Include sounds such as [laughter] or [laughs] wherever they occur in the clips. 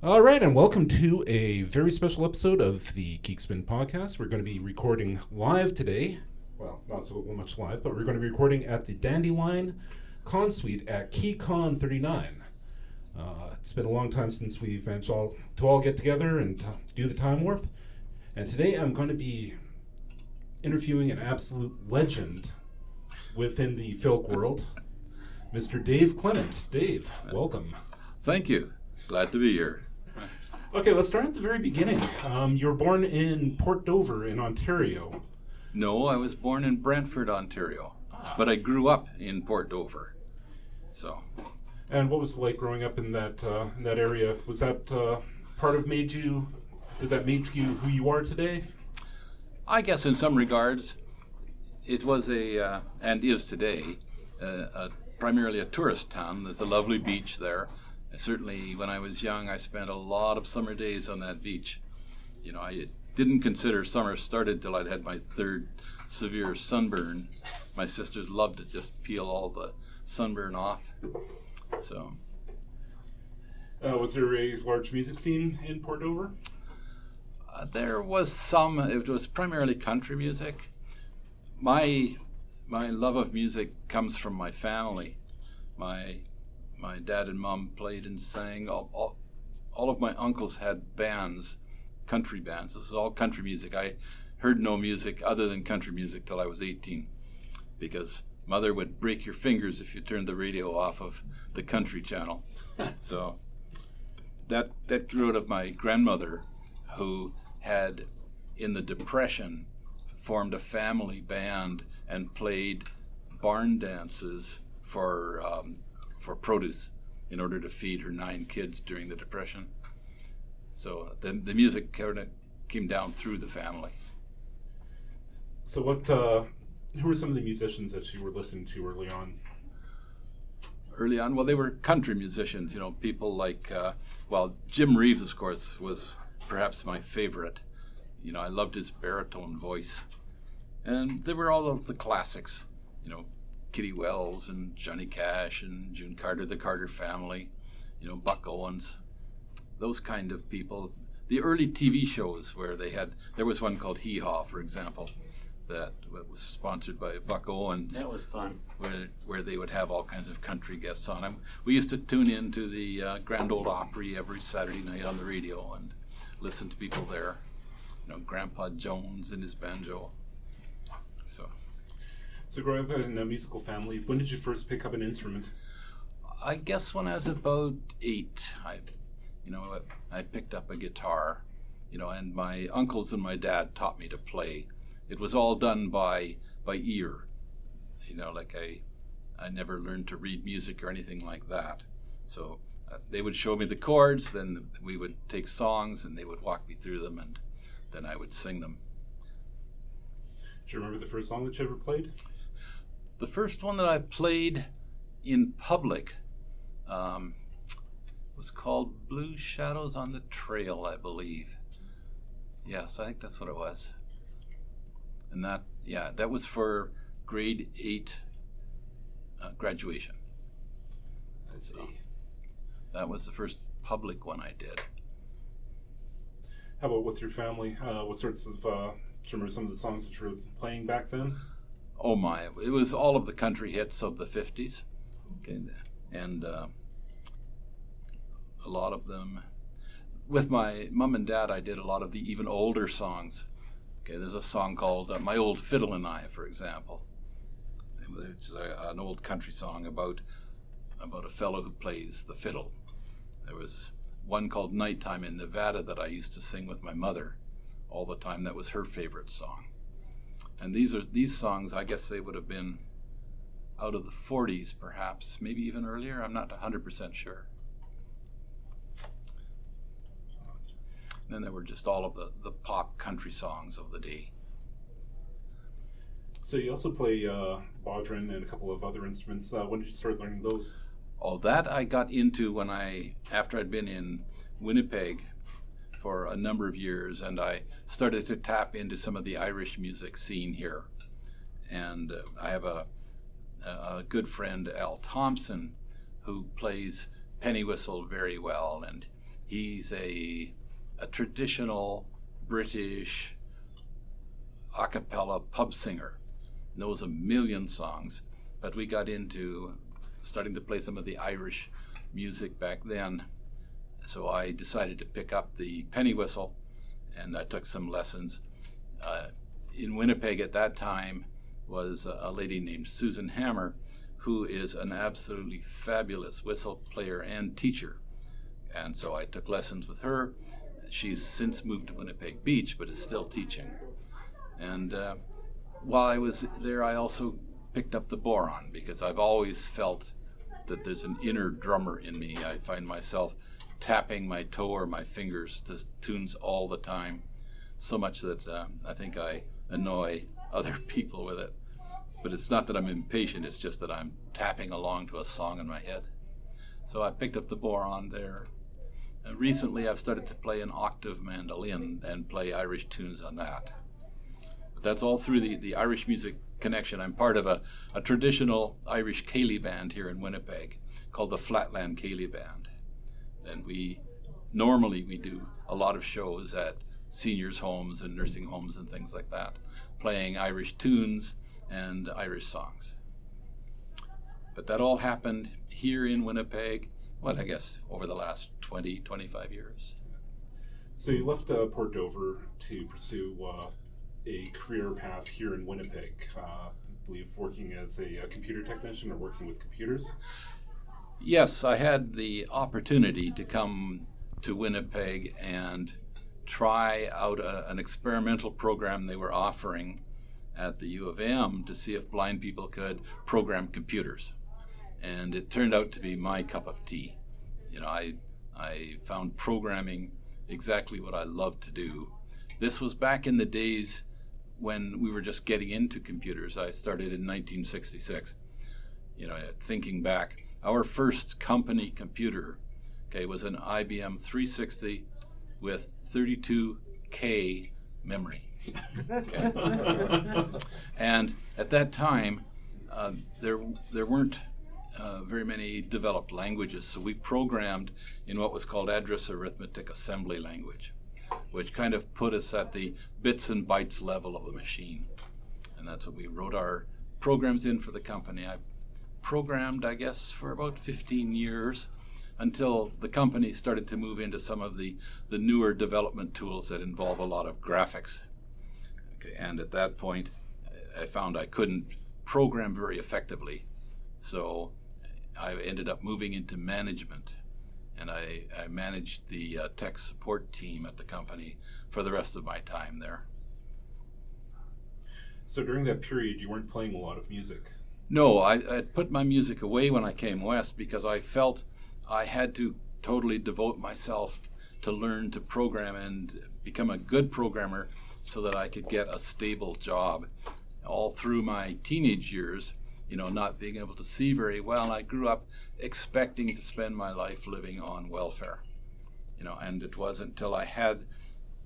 All right, and welcome to a very special episode of the Geekspin podcast. We're going to be recording live today. Well, not so much live, but we're going to be recording at the Dandelion Con Suite at KeyCon 39. Uh, it's been a long time since we've managed all, to all get together and t- do the time warp. And today I'm going to be interviewing an absolute legend within the Filk world, Mr. Dave Clement. Dave, welcome. Thank you. Glad to be here. Okay, let's start at the very beginning. Um, you were born in Port Dover in Ontario. No, I was born in Brantford, Ontario, but I grew up in Port Dover. So, And what was it like growing up in that uh, in that area? Was that uh, part of made you? Did that make you who you are today? I guess in some regards, it was a uh, and is today uh, a, primarily a tourist town. There's a lovely beach there. Certainly, when I was young, I spent a lot of summer days on that beach. You know, I didn't consider summer started till I'd had my third severe sunburn. My sisters loved to just peel all the sunburn off. So, Uh, was there a large music scene in Port Dover? Uh, there was some. It was primarily country music. My my love of music comes from my family. My my dad and mom played and sang. All, all, all of my uncles had bands, country bands. This was all country music. I heard no music other than country music till I was 18, because mother would break your fingers if you turned the radio off of the country channel. [laughs] so that that grew out of my grandmother, who had, in the Depression, formed a family band and played barn dances for um, for produce in order to feed her nine kids during the Depression. So the the music kind of came down through the family. So what? Uh, who were some of the musicians that you were listening to early on? early on. Well, they were country musicians, you know, people like, uh, well, Jim Reeves, of course, was perhaps my favorite. You know, I loved his baritone voice. And they were all of the classics, you know, Kitty Wells and Johnny Cash and June Carter, the Carter family, you know, Buck Owens, those kind of people. The early TV shows where they had, there was one called Hee Haw, for example, that was sponsored by Buck Owens That was fun. where, where they would have all kinds of country guests on. them. We used to tune in to the uh, Grand Ole Opry every Saturday night on the radio and listen to people there. You know, Grandpa Jones and his banjo. So So growing up in a musical family, when did you first pick up an instrument? I guess when I was about eight, I, you know, I picked up a guitar, you know, and my uncles and my dad taught me to play. It was all done by by ear, you know, like I, I never learned to read music or anything like that. So uh, they would show me the chords, then we would take songs, and they would walk me through them, and then I would sing them. Do you remember the first song that you ever played? The first one that I played in public um, was called Blue Shadows on the Trail, I believe. Yes, I think that's what it was. And that, yeah, that was for grade eight uh, graduation. I see. That was the first public one I did. How about with your family? Uh, what sorts of? Uh, do you remember some of the songs that you were playing back then? Oh my! It was all of the country hits of the '50s, okay, and uh, a lot of them. With my mom and dad, I did a lot of the even older songs. Okay, there's a song called uh, "My Old Fiddle and I," for example, which is a, an old country song about about a fellow who plays the fiddle. There was one called "Nighttime in Nevada" that I used to sing with my mother all the time. That was her favorite song and these are these songs i guess they would have been out of the 40s perhaps maybe even earlier i'm not 100% sure then there were just all of the, the pop country songs of the day So you also play uh, bodhran and a couple of other instruments. Uh, when did you start learning those? all that i got into when i after i'd been in winnipeg for a number of years and i started to tap into some of the irish music scene here and uh, i have a, a good friend al thompson who plays penny whistle very well and He's a, a traditional British a cappella pub singer, knows a million songs, but we got into starting to play some of the Irish music back then. So I decided to pick up the penny whistle and I took some lessons. Uh, in Winnipeg at that time was a lady named Susan Hammer, who is an absolutely fabulous whistle player and teacher. And so I took lessons with her. She's since moved to Winnipeg Beach, but is still teaching. And uh, while I was there, I also picked up the bodhrán because I've always felt that there's an inner drummer in me. I find myself tapping my toe or my fingers to tunes all the time, so much that uh, I think I annoy [laughs] other people with it. But it's not that I'm impatient, it's just that I'm tapping along to a song in my head. So I picked up the bodhrán there. And recently I've started to play an octave mandolin and play Irish tunes on that. But that's all through the, the Irish music connection. I'm part of a, a traditional Irish Céilí band here in Winnipeg called the Flatland Céilí Band. And we normally we do a lot of shows at seniors' homes and nursing homes and things like that, playing Irish tunes and Irish songs. But that all happened here in Winnipeg, what I guess over the last 20, 25 years. So you left uh, Port Dover to pursue uh, a career path here in Winnipeg. Uh, I believe working as a, a, computer technician or working with computers. Yes, I had the opportunity to come to Winnipeg and try out a, an experimental program they were offering at the U of M to see if blind people could program computers. And it turned out to be my cup of tea. You know, I, I found programming exactly what I love to do. This was back in the days when we were just getting into computers. I started in 1966. You know, thinking back, our first company computer, okay, was an IBM 360 with 32K memory. Okay. [laughs] and at that time, uh, there there weren't uh, very many developed languages, so we programmed in what was called address arithmetic assembly language which kind of put us at the bits and bytes level of the machine. And that's what we wrote our programs in for the company. I programmed, I guess, for about 15 years until the company started to move into some of the, the newer development tools that involve a lot of graphics. Okay, and at that point, I found I couldn't program very effectively. So I ended up moving into management and I, I managed the uh, tech support team at the company for the rest of my time there. So during that period, you weren't playing a lot of music. No, I, I put my music away when I came west because I felt I had to totally devote myself to learn to program and become a good programmer so that I could get a stable job. All through my teenage years, you know, not being able to see very well. I grew up expecting to spend my life living on welfare, you know, and it wasn't until I had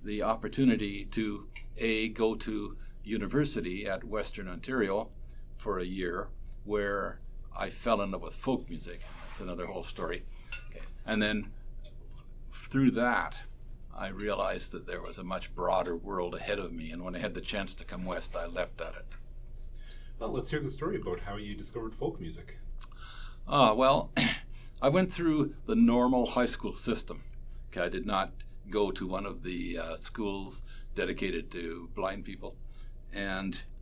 the opportunity to a go to university at Western Ontario for a year where I fell in love with folk music. That's another whole story. Okay. And then through that, I realized that there was a much broader world ahead of me. And when I had the chance to come west, I leapt at it. Well, let's hear the story about how you discovered folk music. Ah, well, [clears throat] I went through the normal high school system. Okay, I did not go to one of the uh, schools dedicated to blind people, and uh, uh,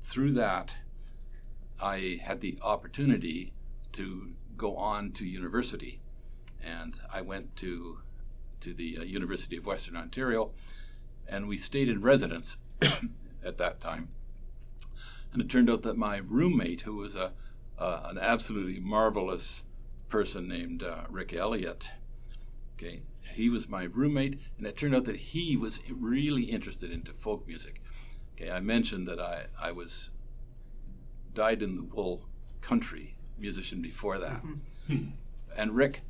through that, I had the opportunity to go on to university, and I went to to the uh, University of Western Ontario, and we stayed in residence [coughs] at that time and it turned out that my roommate, who was a uh, an absolutely marvelous person named uh, Rick Elliott, okay, he was my roommate, and it turned out that he was really interested into folk music. Okay, I mentioned that I, I was dyed in the wool country musician before that. Mm-hmm. And Rick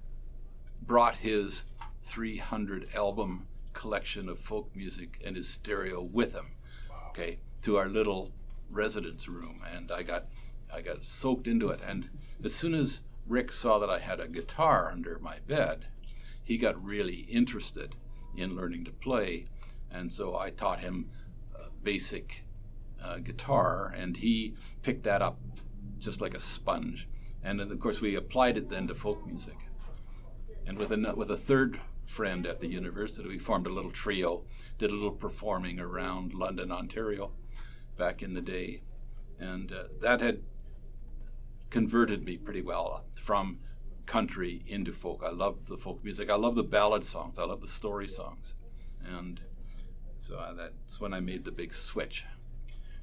brought his 300 album collection of folk music and his stereo with him, okay, to our little residence room, and I got I got soaked into it. And as soon as Rick saw that I had a guitar under my bed, he got really interested in learning to play. And so I taught him basic uh, guitar, and he picked that up just like a sponge. And then, of course, we applied it then to folk music. And with a, with a third friend at the university, we formed a little trio, did a little performing around London, Ontario back in the day. And uh, that had converted me pretty well from country into folk. I love the folk music. I love the ballad songs. I love the story songs. And so uh, that's when I made the big switch.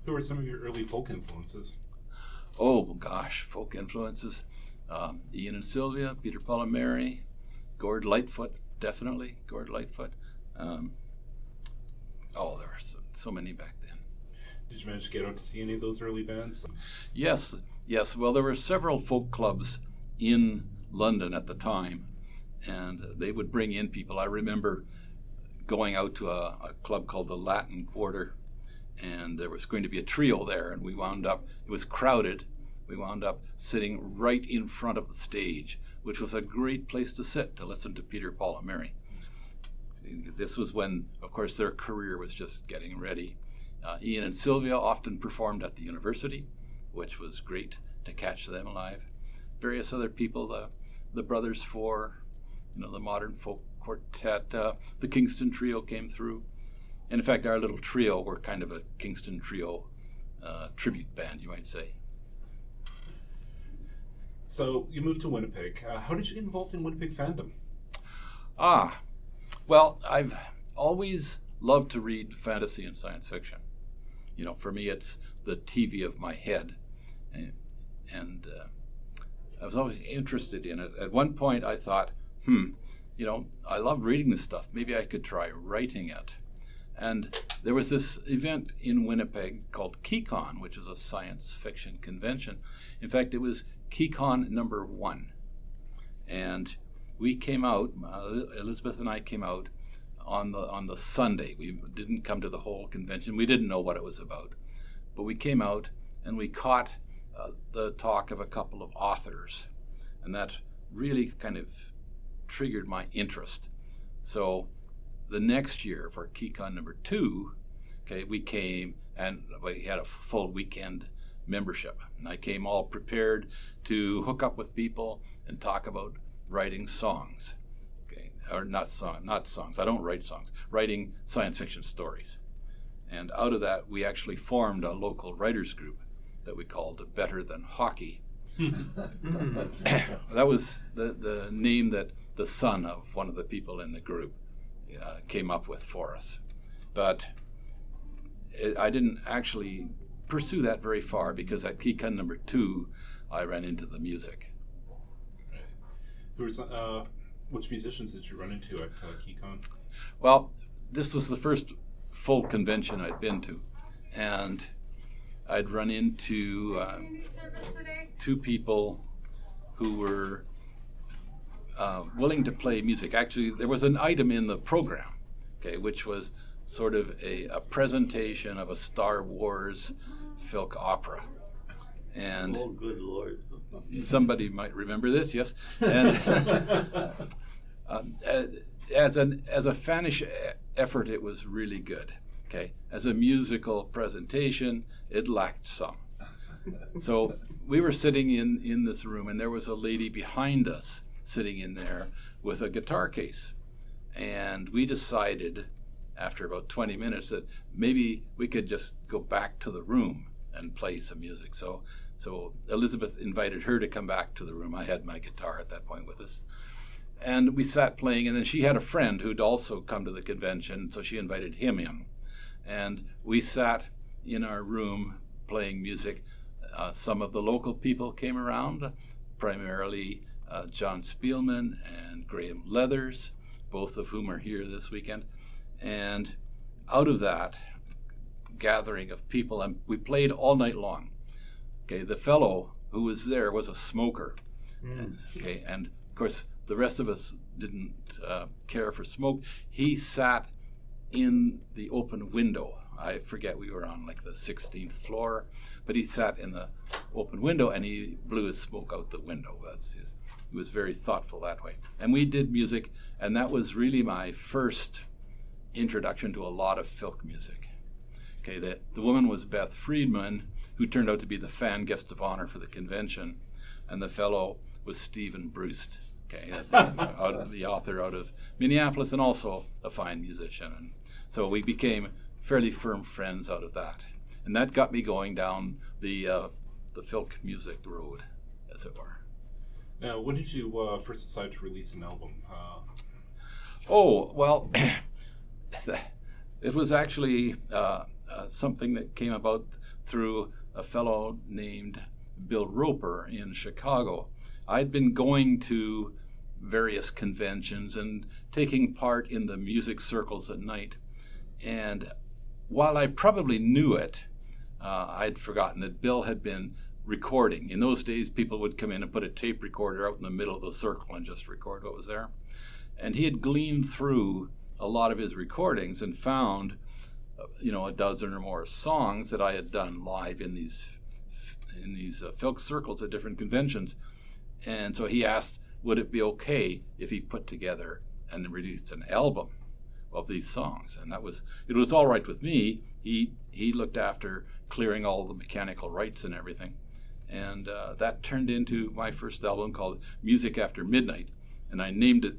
Who were some of your early folk influences? Oh gosh, folk influences. Um, Ian and Sylvia, Peter Paul and Mary, Gord Lightfoot, definitely Gord Lightfoot. Um, oh, there were so, so many back then. Did you manage to get out to see any of those early bands? Yes, yes. Well, there were several folk clubs in London at the time, and they would bring in people. I remember going out to a, a club called the Latin Quarter and there was going to be a trio there, and we wound up, it was crowded. We wound up sitting right in front of the stage, which was a great place to sit to listen to Peter, Paul, and Mary. This was when, of course, their career was just getting ready. Uh, Ian and Sylvia often performed at the university, which was great to catch them live. Various other people, the, the Brothers Four, you know, the Modern Folk Quartet, uh, the Kingston Trio came through. And in fact, our little trio were kind of a Kingston Trio uh, tribute band, you might say. So you moved to Winnipeg. Uh, how did you get involved in Winnipeg fandom? Ah, well, I've always loved to read fantasy and science fiction. You know, for me, it's the TV of my head, and, and uh, I was always interested in it. At one point, I thought, hmm, you know, I love reading this stuff. Maybe I could try writing it. And there was this event in Winnipeg called KeyCon, which is a science fiction convention. In fact, it was KeyCon number one. And we came out, uh, Elizabeth and I came out on the, on the Sunday. We didn't come to the whole convention. We didn't know what it was about. But we came out and we caught uh, the talk of a couple of authors. And that really kind of triggered my interest. So the next year for KeyCon number two, okay, we came and we had a full weekend membership. And I came all prepared to hook up with people and talk about writing songs. Okay, or not song, not songs. I don't write songs. Writing science fiction stories. And out of that, we actually formed a local writers group that we called Better Than Hockey. [laughs] Mm-hmm. [coughs] that was the, the name that the son of one of the people in the group uh, came up with for us. But it, I didn't actually pursue that very far because at KeyCon number two, I ran into the music. Right. Who was, uh, which musicians did you run into at uh, KeyCon? Well, this was the first full convention I'd been to, and I'd run into uh, two people who were uh, willing to play music. Actually, there was an item in the program, okay, which was sort of a, a presentation of a Star Wars filk opera. And oh, good lord! [laughs] somebody might remember this, yes. And [laughs] um, as an as a fanish effort, it was really good. Okay, as a musical presentation, it lacked some. So we were sitting in in this room, and there was a lady behind us sitting in there with a guitar case. And we decided after about 20 minutes that maybe we could just go back to the room and play some music. So, so Elizabeth invited her to come back to the room. I had my guitar at that point with us. And we sat playing, and then she had a friend who'd also come to the convention, so she invited him in. And we sat in our room playing music. Uh, some of the local people came around, primarily uh, John Spielman and Graham Leathers, both of whom are here this weekend. And out of that gathering of people, and we played all night long. Okay, the fellow who was there was a smoker. Mm. Okay, and of course the rest of us didn't uh, care for smoke. He sat in the open window. I forget we were on like the 16th floor, but he sat in the open window and he blew his smoke out the window. That's he was very thoughtful that way. And we did music, and that was really my first introduction to a lot of folk music. Okay, the, the woman was Beth Friedman, who turned out to be the fan guest of honor for the convention, and the fellow was Steven Brust, okay, [laughs] out, the author out of Minneapolis and also a fine musician. And so we became fairly firm friends out of that. And that got me going down the, uh, the folk music road, as it were. Now, when did you uh, first decide to release an album? Uh, oh, well, [clears throat] it was actually uh, uh, something that came about through a fellow named Bill Roper in Chicago. I'd been going to various conventions and taking part in the music circles at night. And while I probably knew it, uh, I'd forgotten that Bill had been recording. In those days, people would come in and put a tape recorder out in the middle of the circle and just record what was there. And he had gleaned through a lot of his recordings and found, uh, you know, a dozen or more songs that I had done live in these in these uh, folk circles at different conventions. And so he asked, would it be okay if he put together and released an album of these songs? And that was it was all right with me. He he looked after clearing all the mechanical rights and everything. And uh, that turned into my first album called Music After Midnight. And I named it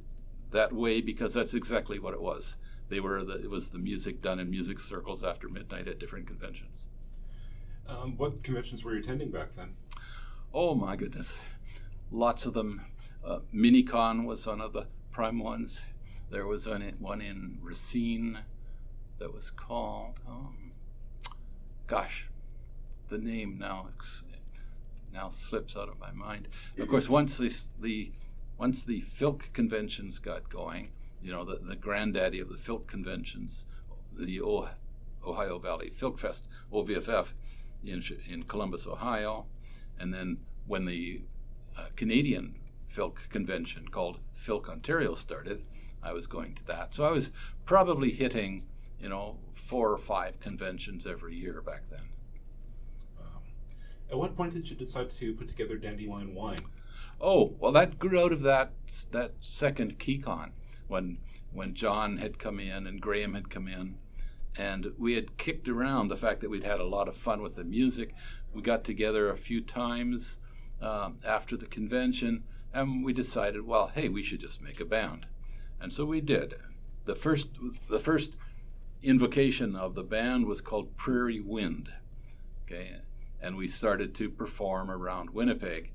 that way because that's exactly what it was. They were the, it was the music done in music circles after midnight at different conventions. Um, what conventions were you attending back then? Oh my goodness, lots of them. Uh, Minicon was one of the prime ones. There was one in, one in Racine that was called, um, gosh, the name now now slips out of my mind. Of course, once the, the once the Filk conventions got going, you know, the, the granddaddy of the Filk conventions, the Ohio Valley Filk Fest, OVFF, in, in Columbus, Ohio, and then when the uh, Canadian Filk convention called Filk Ontario started, I was going to that. So I was probably hitting, you know, four or five conventions every year back then. At what point did you decide to put together Dandelion Wine? Oh, well, that grew out of that that second KeyCon when when John had come in and Graham had come in, and we had kicked around the fact that we'd had a lot of fun with the music. We got together a few times uh, after the convention, and we decided, well, hey, we should just make a band, and so we did. The first the first invocation of the band was called Prairie Wind. Okay, and we started to perform around Winnipeg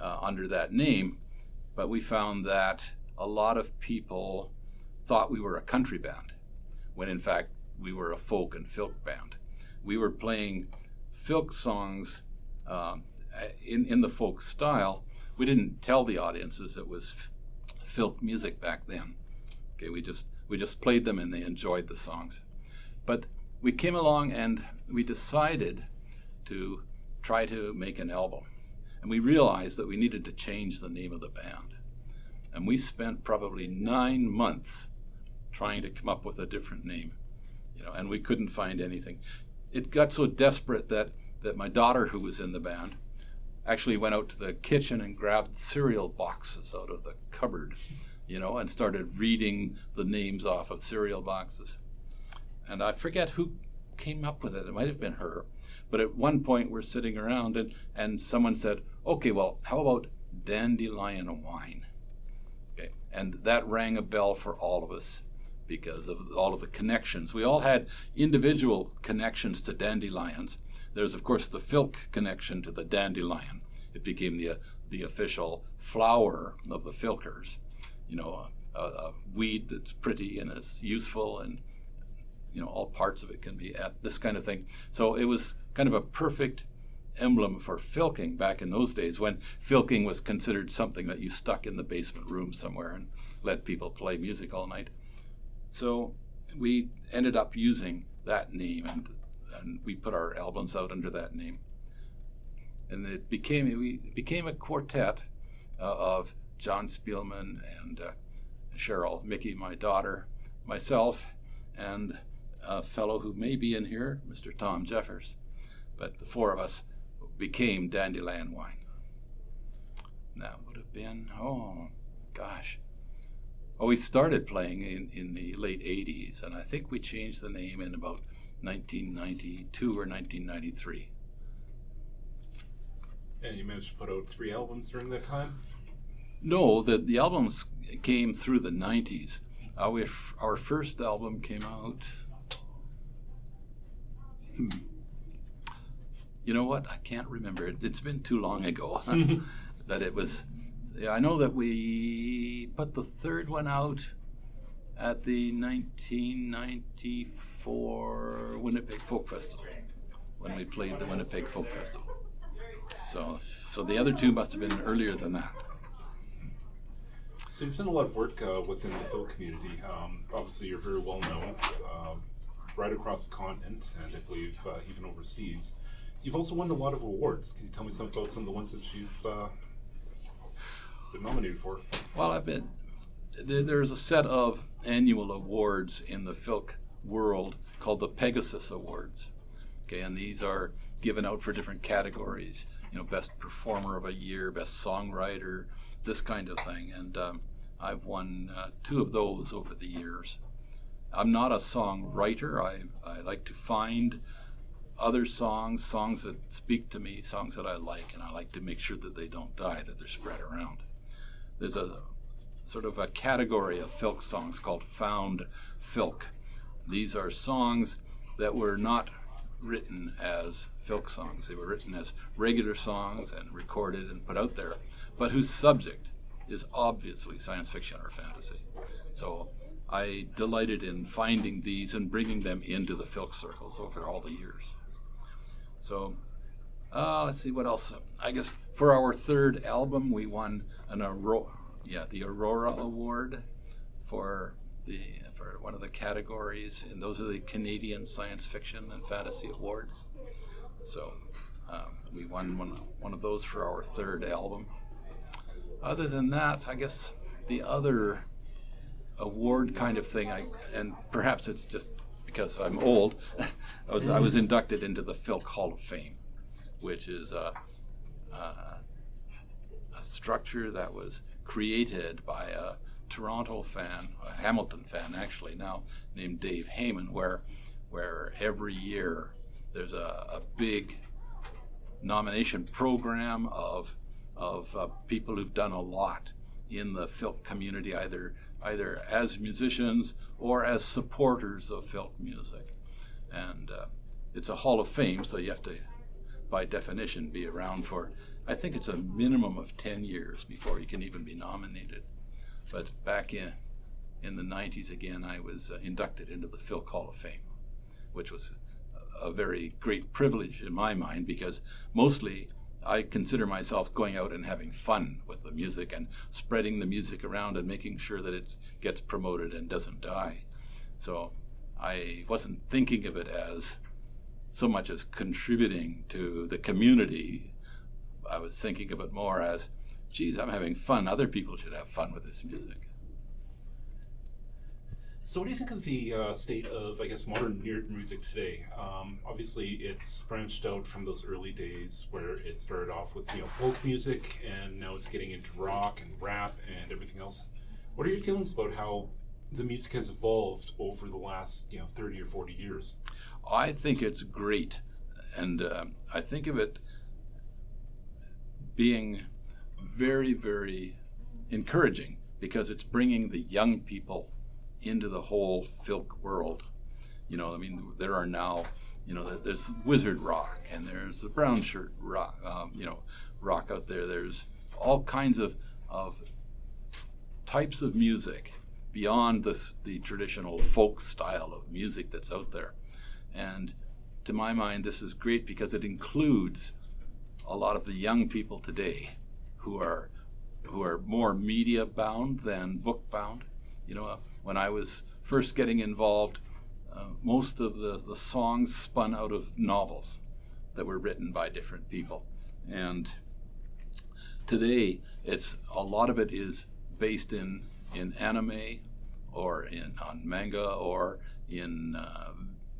uh, under that name. But we found that a lot of people thought we were a country band, when in fact we were a folk and filk band. We were playing filk songs um, in, in the folk style. We didn't tell the audiences it was filk music back then. Okay, we just we just played them and they enjoyed the songs. But we came along and we decided to try to make an album. And we realized that we needed to change the name of the band. And we spent probably nine months trying to come up with a different name. You know, and we couldn't find anything. It got so desperate that, that my daughter, who was in the band, actually went out to the kitchen and grabbed cereal boxes out of the cupboard, you know, and started reading the names off of cereal boxes. And I forget who came up with it. It might have been her. But at one point, we're sitting around and, and someone said, okay, well, how about dandelion wine? Okay. And that rang a bell for all of us because of all of the connections. We all had individual connections to dandelions. There's, of course, the filk connection to the dandelion. It became the, uh, the official flower of the filkers. You know, a, a, weed that's pretty and is useful and you know all parts of it can be at this kind of thing. So it was kind of a perfect emblem for filking back in those days when filking was considered something that you stuck in the basement room somewhere and let people play music all night. So we ended up using that name and, and we put our albums out under that name. And it became we became a quartet uh, of John Spielman and uh, Cheryl, Mickey, my daughter, myself, and a fellow who may be in here, Mr. Tom Jeffers but the four of us became Dandelion Wine. that would have been, oh, gosh. Well, we started playing in, in the late 80s, and I think we changed the name in about 1992 or 1993. And you managed to put out three albums during that time? No, the, the albums came through the 90s. Our, our first album came out. Hmm. You know what? I can't remember. It, it's been too long ago [laughs] that it was. I know that we put the third one out at the 1994 Winnipeg Folk Festival when we played the Winnipeg Folk Festival. So, so the other two must have been earlier than that. So you've done a lot of work uh, within the folk community. Um, obviously, you're very well known uh, right across the continent, and I believe uh, even overseas. You've also won a lot of awards. Can you tell me something about some of the ones that you've uh, been nominated for? Well, I've been there, there's a set of annual awards in the filk world called the Pegasus Awards. Okay, and these are given out for different categories. You know, best performer of a year, best songwriter, this kind of thing. And um, I've won uh, two of those over the years. I'm not a songwriter. I, I like to find other songs, songs that speak to me, songs that I like, and I like to make sure that they don't die, that they're spread around. There's a sort of a category of filk songs called found filk. These are songs that were not written as filk songs. They were written as regular songs and recorded and put out there, but whose subject is obviously science fiction or fantasy. So I delighted in finding these and bringing them into the filk circles over all the years. So uh, let's see what else. I guess for our third album, we won an Aurora, yeah, the Aurora Award for the for one of the categories, and those are the Canadian Science Fiction and Fantasy Awards. So um, we won one one of those for our third album. Other than that, I guess the other award kind of thing, I and perhaps it's just because I'm old. [laughs] I was I was inducted into the Filk Hall of Fame, which is a, a, a structure that was created by a Toronto fan, a Hamilton fan actually now, named Dave Heyman, where where every year there's a, a big nomination program of of uh, people who've done a lot in the filk community, either either as musicians or as supporters of filk music. And uh, it's a Hall of Fame, so you have to, by definition, be around for. I think it's a minimum of ten years before you can even be nominated. But back in in the 90s again, I was uh, inducted into the Filk Hall of Fame, which was a very great privilege in my mind because mostly I consider myself going out and having fun with the music and spreading the music around and making sure that it gets promoted and doesn't die. So I wasn't thinking of it as so much as contributing to the community. I was thinking of it more as geez, I'm having fun. Other people should have fun with this music. So, what do you think of the uh, state of, I guess, modern music today? Um, obviously, it's branched out from those early days where it started off with you know folk music, and now it's getting into rock and rap and everything else. What are your feelings about how the music has evolved over the last you know thirty or forty years? I think it's great, and uh, I think of it being very, very encouraging because it's bringing the young people into the whole filk world. You know, I mean, there are now, you know, there's wizard rock and there's the brown shirt rock, um, you know, rock out there. There's all kinds of, of types of music beyond this, the traditional folk style of music that's out there. And to my mind, this is great because it includes a lot of the young people today who are who are more media bound than book bound. You know, when I was first getting involved, uh, most of the, the songs spun out of novels that were written by different people. And today, it's a lot of it is based in, in anime or in on manga or in uh,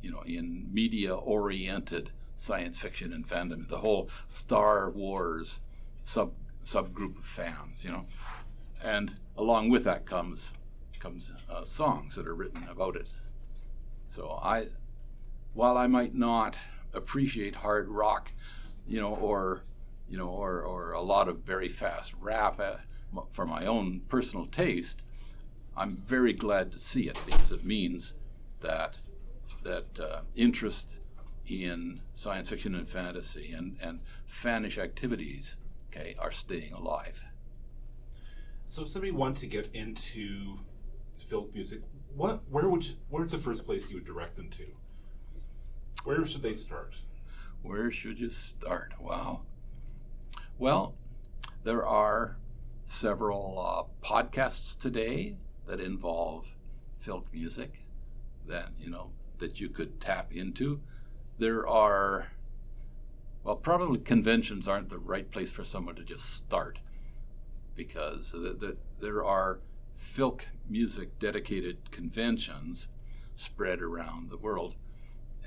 you know in media oriented science fiction and fandom. The whole Star Wars sub subgroup of fans, you know, and along with that comes comes uh, songs that are written about it. So I, while I might not appreciate hard rock, you know, or you know, or or a lot of very fast rap uh, for my own personal taste, I'm very glad to see it because it means that that uh, interest in science fiction and fantasy and, and fanish activities okay, are staying alive. So if somebody wanted to get into folk music, what where would you, where's the first place you would direct them to? Where should they start? Where should you start? Wow. Well, there are several uh, podcasts today that involve folk music that you know that you could tap into. There are well, probably conventions aren't the right place for someone to just start because the, the, there are folk music dedicated conventions spread around the world,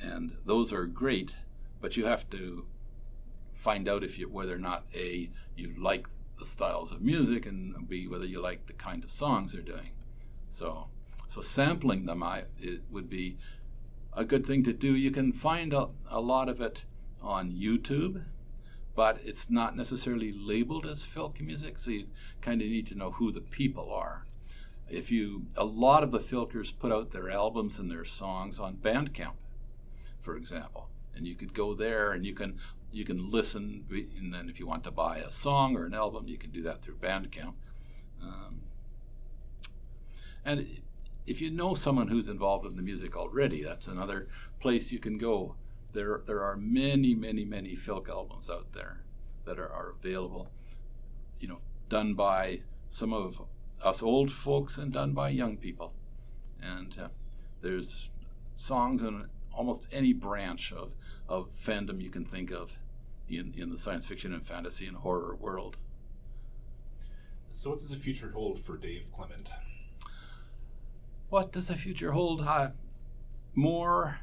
and those are great. But you have to find out if you whether or not a you like the styles of music and b whether you like the kind of songs they're doing. So so sampling them I it would be a good thing to do. You can find a, a lot of it on YouTube, but it's not necessarily labeled as folk music, so you kind of need to know who the people are. If you, a lot of the filkers put out their albums and their songs on Bandcamp, for example, and you could go there and you can you can listen, and then if you want to buy a song or an album, you can do that through Bandcamp. Um, and if you know someone who's involved in the music already, that's another place you can go there there are many many many filk albums out there that are, are available you know done by some of us old folks and done by young people. And uh, there's songs in almost any branch of, of fandom you can think of in, in the science fiction and fantasy and horror world. So what does the future hold for dave clement? What does the future hold? Uh, more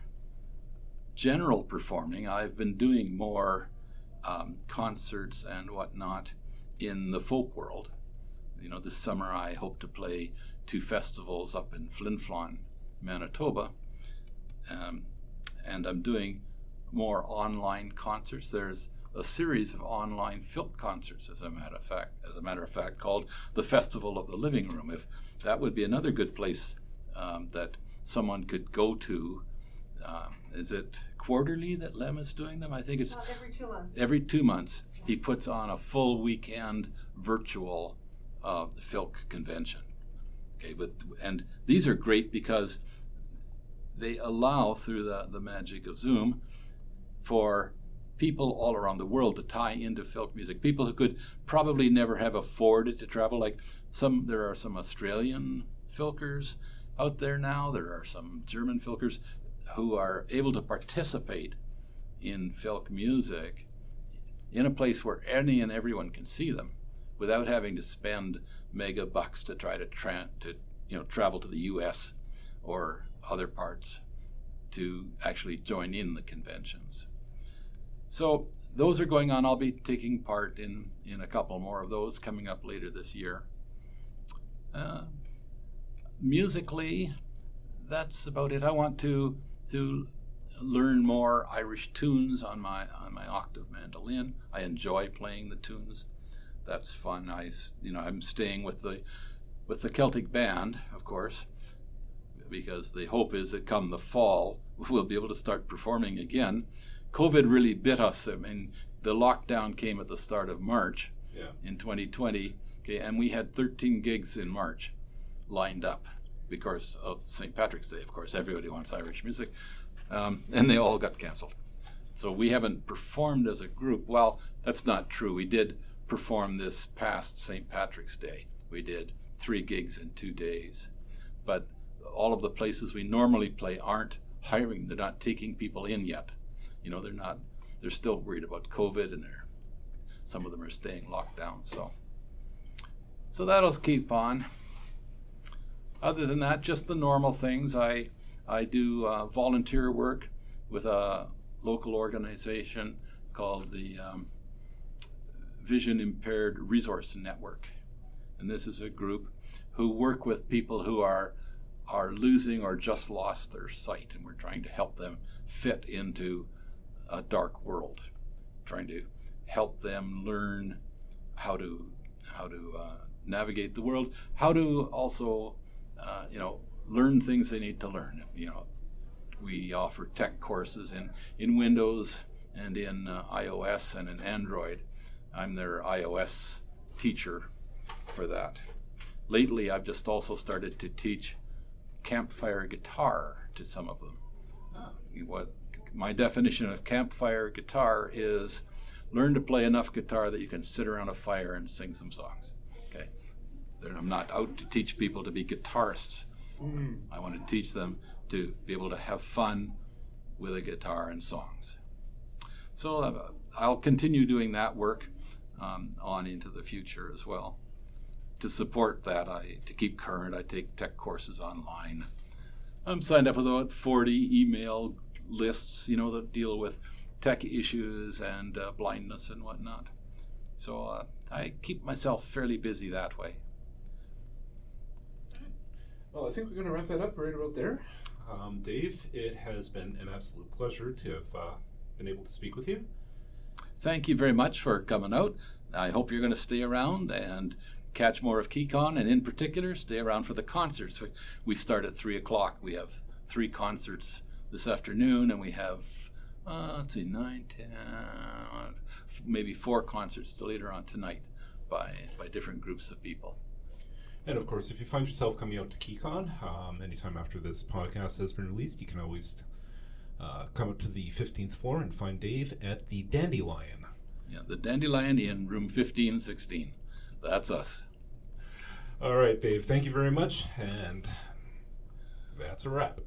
general performing, I've been doing more um, concerts and whatnot in the folk world. You know, this summer I hope to play two festivals up in Flin Flon, Manitoba, um, and I'm doing more online concerts. There's a series of online filk concerts, as a matter of fact, as a matter of fact, called the Festival of the Living Room. If that would be another good place um, that someone could go to um, is it quarterly that Lem is doing them? I think it's every two months. Every two months, he puts on a full weekend virtual uh, the Filk convention. Okay, but and these are great because they allow through the, the magic of Zoom for people all around the world to tie into folk music. People who could probably never have afforded to travel, like some there are some Australian filkers out there now. There are some German filkers who are able to participate in folk music in a place where any and everyone can see them without having to spend mega bucks to try to, tra- to you know travel to the US or other parts to actually join in the conventions. So those are going on. I'll be taking part in, in a couple more of those coming up later this year. Uh, musically, that's about it. I want to to learn more Irish tunes on my on my octave mandolin. I enjoy playing the tunes. That's fun. I you know I'm staying with the with the Celtic band, of course, because the hope is that come the fall we'll be able to start performing again. COVID really bit us. I mean, the lockdown came at the start of March yeah. in 2020, okay, and we had 13 gigs in March lined up because of St. Patrick's Day. Of course, everybody wants Irish music, um, and they all got canceled. So we haven't performed as a group. Well, that's not true. We did perform this past St. Patrick's Day. We did three gigs in two days, but all of the places we normally play aren't hiring. They're not taking people in yet. You know, they're not. They're still worried about COVID, and they're some of them are staying locked down. So, so that'll keep on other than that, just the normal things. I I do uh, volunteer work with a local organization called the um, Vision Impaired Resource Network. And this is a group who work with people who are are losing or just lost their sight, and we're trying to help them fit into a dark world, trying to help them learn how to how to uh, navigate the world, how to also uh, you know learn things they need to learn. You know, we offer tech courses in in Windows and in uh, iOS and in Android. I'm their iOS teacher for that. Lately, I've just also started to teach campfire guitar to some of them. Uh, what my definition of campfire guitar is learn to play enough guitar that you can sit around a fire and sing some songs. Okay, I'm not out to teach people to be guitarists. Mm. I want to teach them to be able to have fun with a guitar and songs. So uh, I'll continue doing that work um, on into the future as well to support that, I to keep current, I take tech courses online. I'm signed up with about 40 email lists, you know, that deal with tech issues and uh, blindness and whatnot. So uh, I keep myself fairly busy that way. Well, I think we're going to wrap that up right about there. Um, Dave, it has been an absolute pleasure to have uh, been able to speak with you. Thank you very much for coming out. I hope you're going to stay around and catch more of KeyCon, and in particular, stay around for the concerts. We start at 3 o'clock. We have three concerts this afternoon, and we have, uh, let's see, 9, 10, maybe four concerts later on tonight by, by different groups of people. And of course, if you find yourself coming out to KeyCon um, anytime after this podcast has been released, you can always uh, come up to the 15th floor and find Dave at the Dandelion. Yeah, the Dandelion in room 1516. That's us. All right, Dave. Thank you very much. And that's a wrap.